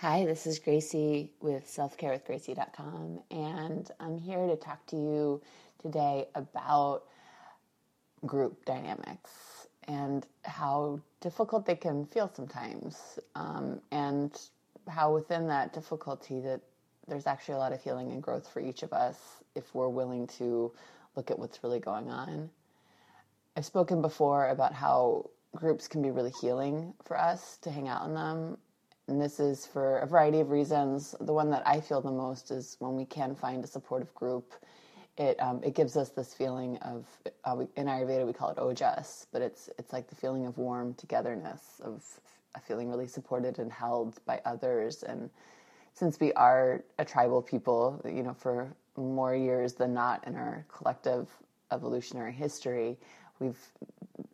Hi, this is Gracie with selfcarewithgracie.com, and I'm here to talk to you today about group dynamics and how difficult they can feel sometimes, um, and how within that difficulty that there's actually a lot of healing and growth for each of us if we're willing to look at what's really going on. I've spoken before about how groups can be really healing for us to hang out in them and this is for a variety of reasons. The one that I feel the most is when we can find a supportive group. It um, it gives us this feeling of uh, we, in Ayurveda we call it ojas, but it's it's like the feeling of warm togetherness, of feeling really supported and held by others. And since we are a tribal people, you know, for more years than not in our collective evolutionary history, we've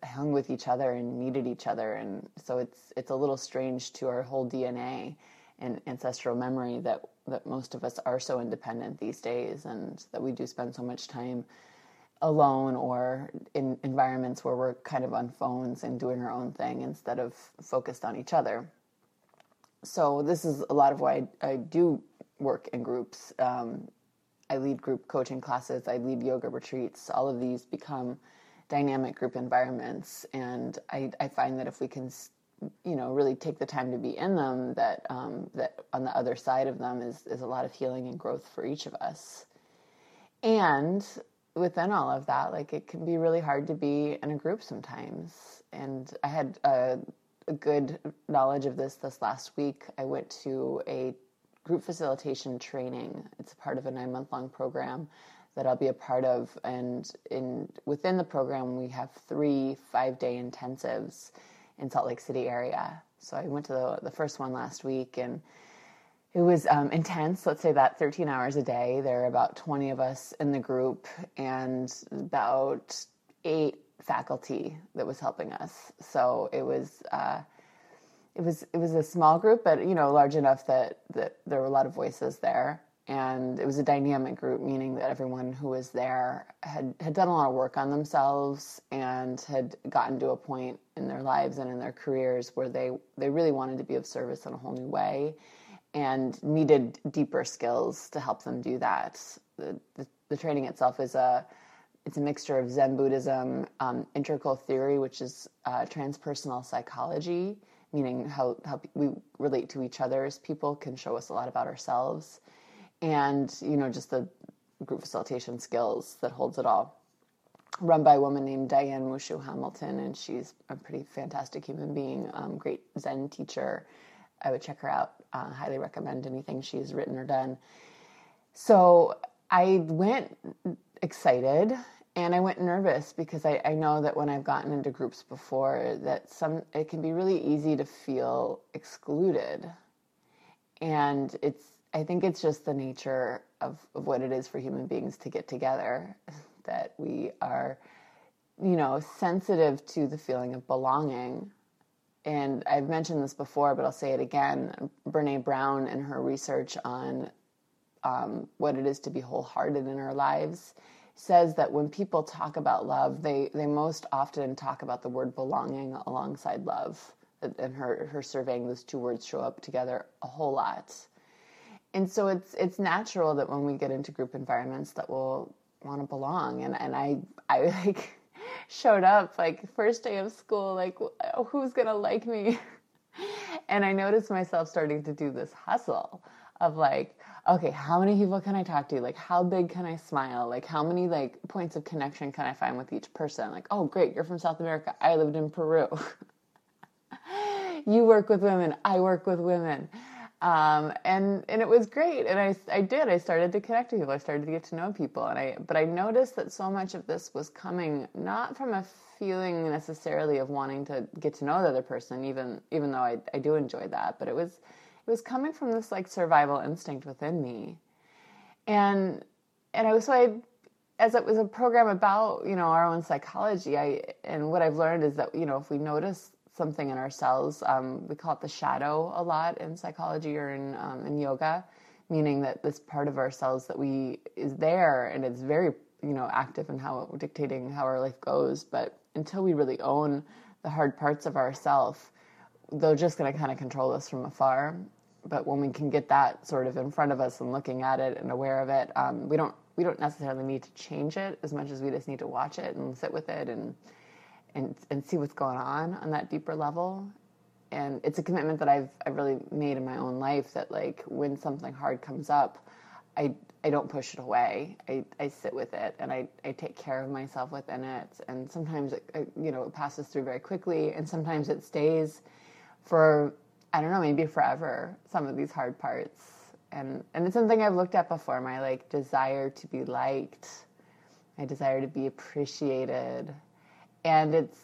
hung with each other and needed each other and so it's it's a little strange to our whole DNA and ancestral memory that that most of us are so independent these days and that we do spend so much time alone or in environments where we're kind of on phones and doing our own thing instead of focused on each other. So this is a lot of why I, I do work in groups. Um, I lead group coaching classes. I lead yoga retreats. All of these become dynamic group environments. And I, I find that if we can, you know, really take the time to be in them, that um, that on the other side of them is is a lot of healing and growth for each of us. And within all of that, like it can be really hard to be in a group sometimes. And I had a, a good knowledge of this this last week. I went to a group facilitation training. It's part of a nine month long program that I'll be a part of. And in within the program, we have three five day intensives in Salt Lake City area. So I went to the, the first one last week and it was um, intense. Let's say that 13 hours a day. There are about 20 of us in the group and about eight faculty that was helping us. So it was. Uh, it was it was a small group, but you know, large enough that, that there were a lot of voices there and it was a dynamic group, meaning that everyone who was there had, had done a lot of work on themselves and had gotten to a point in their lives and in their careers where they, they really wanted to be of service in a whole new way and needed deeper skills to help them do that. The, the, the training itself is a it's a mixture of Zen Buddhism, um, integral theory, which is uh, transpersonal psychology, meaning how, how we relate to each other as people can show us a lot about ourselves and you know just the group facilitation skills that holds it all. Run by a woman named Diane Musho Hamilton and she's a pretty fantastic human being um, great zen teacher. I would check her out. Uh, highly recommend anything she's written or done. So i went excited and i went nervous because I, I know that when i've gotten into groups before that some it can be really easy to feel excluded. And it's I think it's just the nature of, of what it is for human beings to get together that we are, you know, sensitive to the feeling of belonging. And I've mentioned this before, but I'll say it again. Brene Brown, in her research on um, what it is to be wholehearted in our lives, says that when people talk about love, they, they most often talk about the word belonging alongside love. And her, her surveying, those two words show up together a whole lot and so it's it's natural that when we get into group environments that we'll want to belong. And and I I like showed up like first day of school like oh, who's going to like me? And I noticed myself starting to do this hustle of like okay how many people can I talk to? Like how big can I smile? Like how many like points of connection can I find with each person? Like oh great you're from South America. I lived in Peru. You work with women. I work with women um, and and it was great. And I I did. I started to connect with people. I started to get to know people. And I but I noticed that so much of this was coming not from a feeling necessarily of wanting to get to know the other person, even even though I I do enjoy that. But it was it was coming from this like survival instinct within me. And and I was so I as it was a program about you know our own psychology i and what i've learned is that you know if we notice something in ourselves. Um, we call it the shadow a lot in psychology or in um, in yoga, meaning that this part of ourselves that we is there and it's very you know active in how dictating how our life goes. But until we really own the hard parts of ourself, they're just going to kind of control us from afar. but when we can get that sort of in front of us and looking at it and aware of it, um, we don't we don't necessarily need to change it as much as we just need to watch it and sit with it and and and see what's going on on that deeper level. And it's a commitment that I've I've really made in my own life that like when something hard comes up, I I don't push it away. I, I sit with it and I, I take care of myself within it. And sometimes it, it, you know it passes through very quickly, and sometimes it stays for I don't know maybe forever. Some of these hard parts, and and it's something I've looked at before. My like desire to be liked, my desire to be appreciated, and it's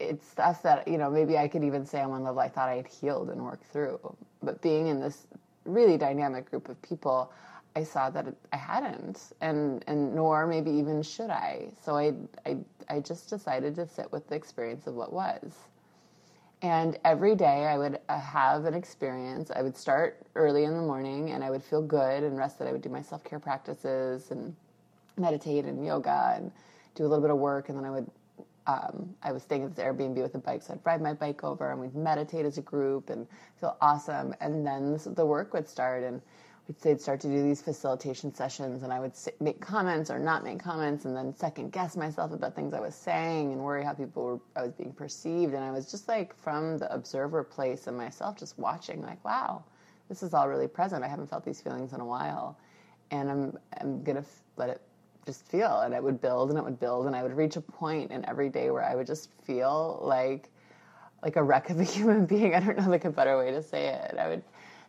it's stuff that you know maybe I could even say on one level I thought I had healed and worked through. But being in this really dynamic group of people I saw that I hadn't, and and nor maybe even should I. So I I I just decided to sit with the experience of what was. And every day I would uh, have an experience. I would start early in the morning, and I would feel good and rested. I would do my self care practices and meditate and yoga and do a little bit of work, and then I would. Um, I was staying at this Airbnb with a bike, so I'd ride my bike over, and we'd meditate as a group and feel awesome. And then the work would start, and they'd start to do these facilitation sessions and I would make comments or not make comments and then second guess myself about things I was saying and worry how people were I was being perceived. And I was just like from the observer place and myself just watching like wow this is all really present. I haven't felt these feelings in a while. And I'm I'm going to f- let it just feel and it would build and it would build and I would reach a point in every day where I would just feel like like a wreck of a human being I don't know like a better way to say it I would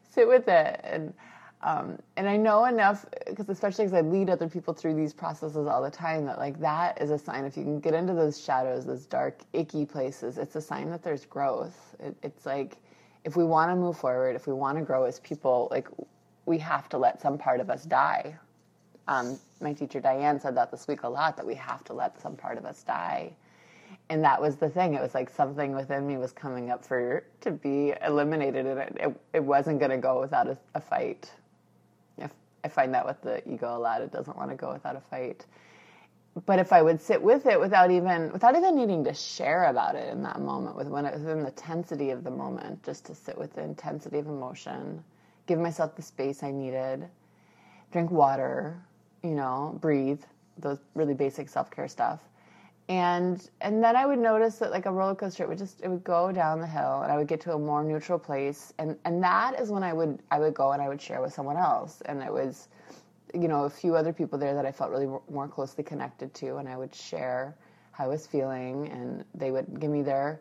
sit with it and um, and I know enough because especially because I lead other people through these processes all the time that like that is a sign if you can get into those shadows, those dark, icky places, it's a sign that there's growth. It, it's like if we want to move forward, if we want to grow as people, like we have to let some part of us die. Um, my teacher Diane said that this week a lot that we have to let some part of us die. And that was the thing. It was like something within me was coming up for to be eliminated, and it, it, it wasn't going to go without a, a fight. I find that with the ego a lot. It doesn't want to go without a fight. But if I would sit with it without even without even needing to share about it in that moment, with when it was in the intensity of the moment, just to sit with the intensity of emotion, give myself the space I needed, drink water, you know, breathe, those really basic self care stuff. And and then I would notice that like a roller coaster, it would just it would go down the hill, and I would get to a more neutral place, and and that is when I would I would go and I would share with someone else, and it was, you know, a few other people there that I felt really more closely connected to, and I would share how I was feeling, and they would give me their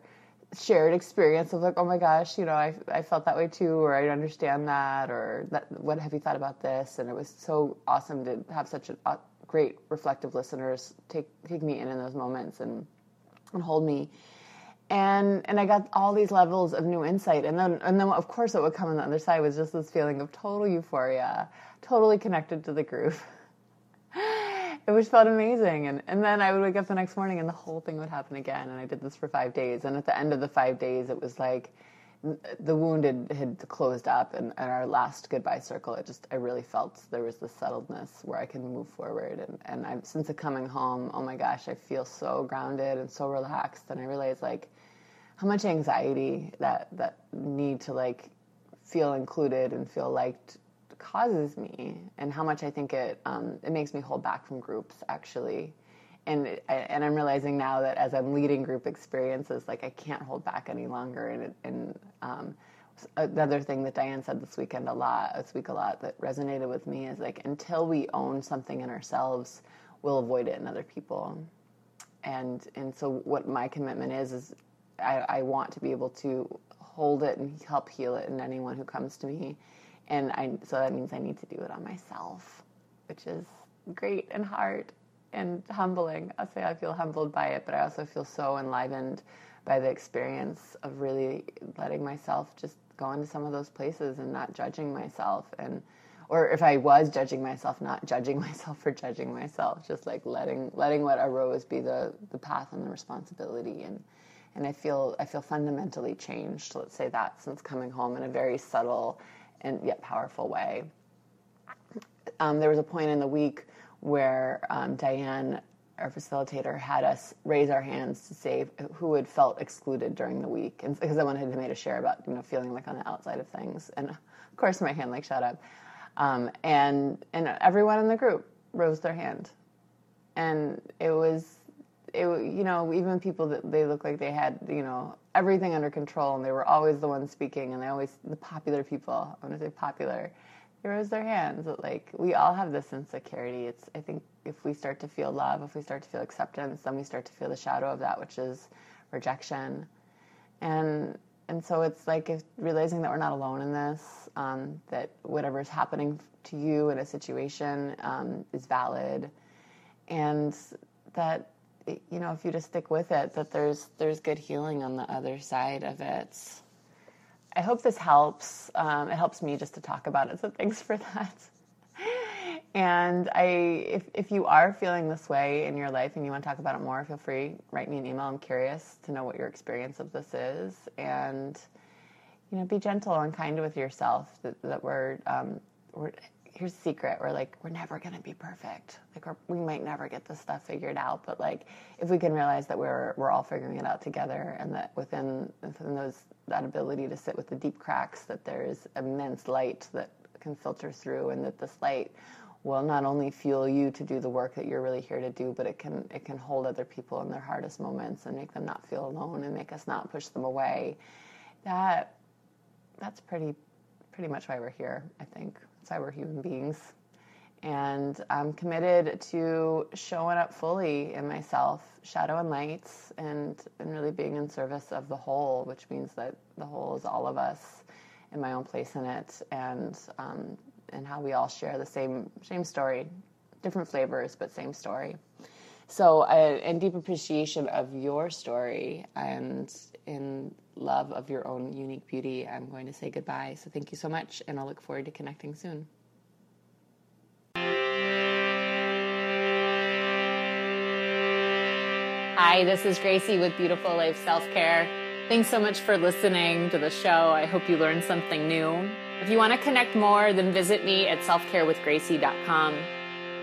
shared experience of like, oh my gosh, you know, I I felt that way too, or I understand that, or that what have you thought about this, and it was so awesome to have such a great reflective listeners take take me in in those moments and and hold me. And and I got all these levels of new insight. And then and then of course what would come on the other side was just this feeling of total euphoria totally connected to the groove it was felt amazing. And and then I would wake up the next morning and the whole thing would happen again. And I did this for 5 days. And at the end of the 5 days it was like the wound had, had closed up and, and, our last goodbye circle. It just i really felt there was this settledness where i can move forward. And, and i since coming home oh my gosh i feel so grounded and so relaxed. And i realize like how much anxiety that that need to like feel included and feel liked causes me and how much i think it um, it makes me hold back from groups actually and and I'm realizing now that as I'm leading group experiences, like I can't hold back any longer. And and um, another thing that Diane said this weekend a lot, this week a lot, that resonated with me is like until we own something in ourselves, we'll avoid it in other people. And and so what my commitment is is I, I want to be able to hold it and help heal it in anyone who comes to me. And I so that means I need to do it on myself, which is great and hard and humbling. I'll say I feel humbled by it, but I also feel so enlivened by the experience of really letting myself just go into some of those places and not judging myself and or if I was judging myself, not judging myself for judging myself, just like letting letting what arose be the the path and the responsibility and and I feel I feel fundamentally changed, let's say that, since coming home in a very subtle and yet powerful way. Um, there was a point in the week where um, Diane our facilitator had us raise our hands to say who had felt excluded during the week, and because I wanted to make a share about you know feeling like on the outside of things, and of course my hand like shot up, um, and and everyone in the group rose their hand, and it was it you know even people that they look like they had you know everything under control and they were always the ones speaking and they always the popular people I want to say popular they raise their hands like we all have this insecurity. It's I think if we start to feel love if we start to feel acceptance then we start to feel the shadow of that which is rejection. And and so it's like if, realizing that we're not alone in this um, that whatever is happening to you in a situation um, is valid and that you know, if you just stick with it, that there's there's good healing on the other side of it. I hope this helps. Um, it helps me just to talk about it, so thanks for that. And I, if if you are feeling this way in your life and you want to talk about it more, feel free write me an email. I'm curious to know what your experience of this is, and you know, be gentle and kind with yourself. That, that we're um, we're here's the secret. We're like we're never going to be perfect. Like we might never get this stuff figured out but like if we can realize that we're we're all figuring it out together and that within within those that ability to sit with the deep cracks that there's immense light that can filter through and that this light will not only fuel you to do the work that you're really here to do but it can it can hold other people in their hardest moments and make them not feel alone and make us not push them away. That that's pretty pretty much why we're here i think cyber human beings. And I'm committed to showing up fully in myself, shadow and lights, and, and really being in service of the whole, which means that the whole is all of us in my own place in it, and um, and how we all share the same same story, different flavors, but same story. So, uh, in deep appreciation of your story and in love of your own unique beauty, I'm going to say goodbye. So, thank you so much, and I'll look forward to connecting soon. Hi, this is Gracie with Beautiful Life Self Care. Thanks so much for listening to the show. I hope you learned something new. If you want to connect more, then visit me at selfcarewithgracie.com.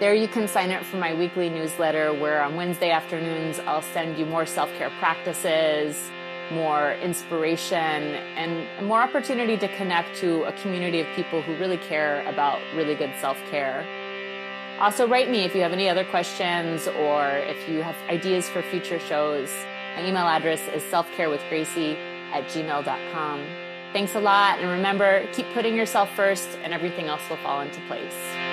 There you can sign up for my weekly newsletter where on Wednesday afternoons I'll send you more self care practices, more inspiration, and more opportunity to connect to a community of people who really care about really good self care. Also, write me if you have any other questions or if you have ideas for future shows. My email address is selfcarewithgracie at gmail.com. Thanks a lot, and remember, keep putting yourself first, and everything else will fall into place.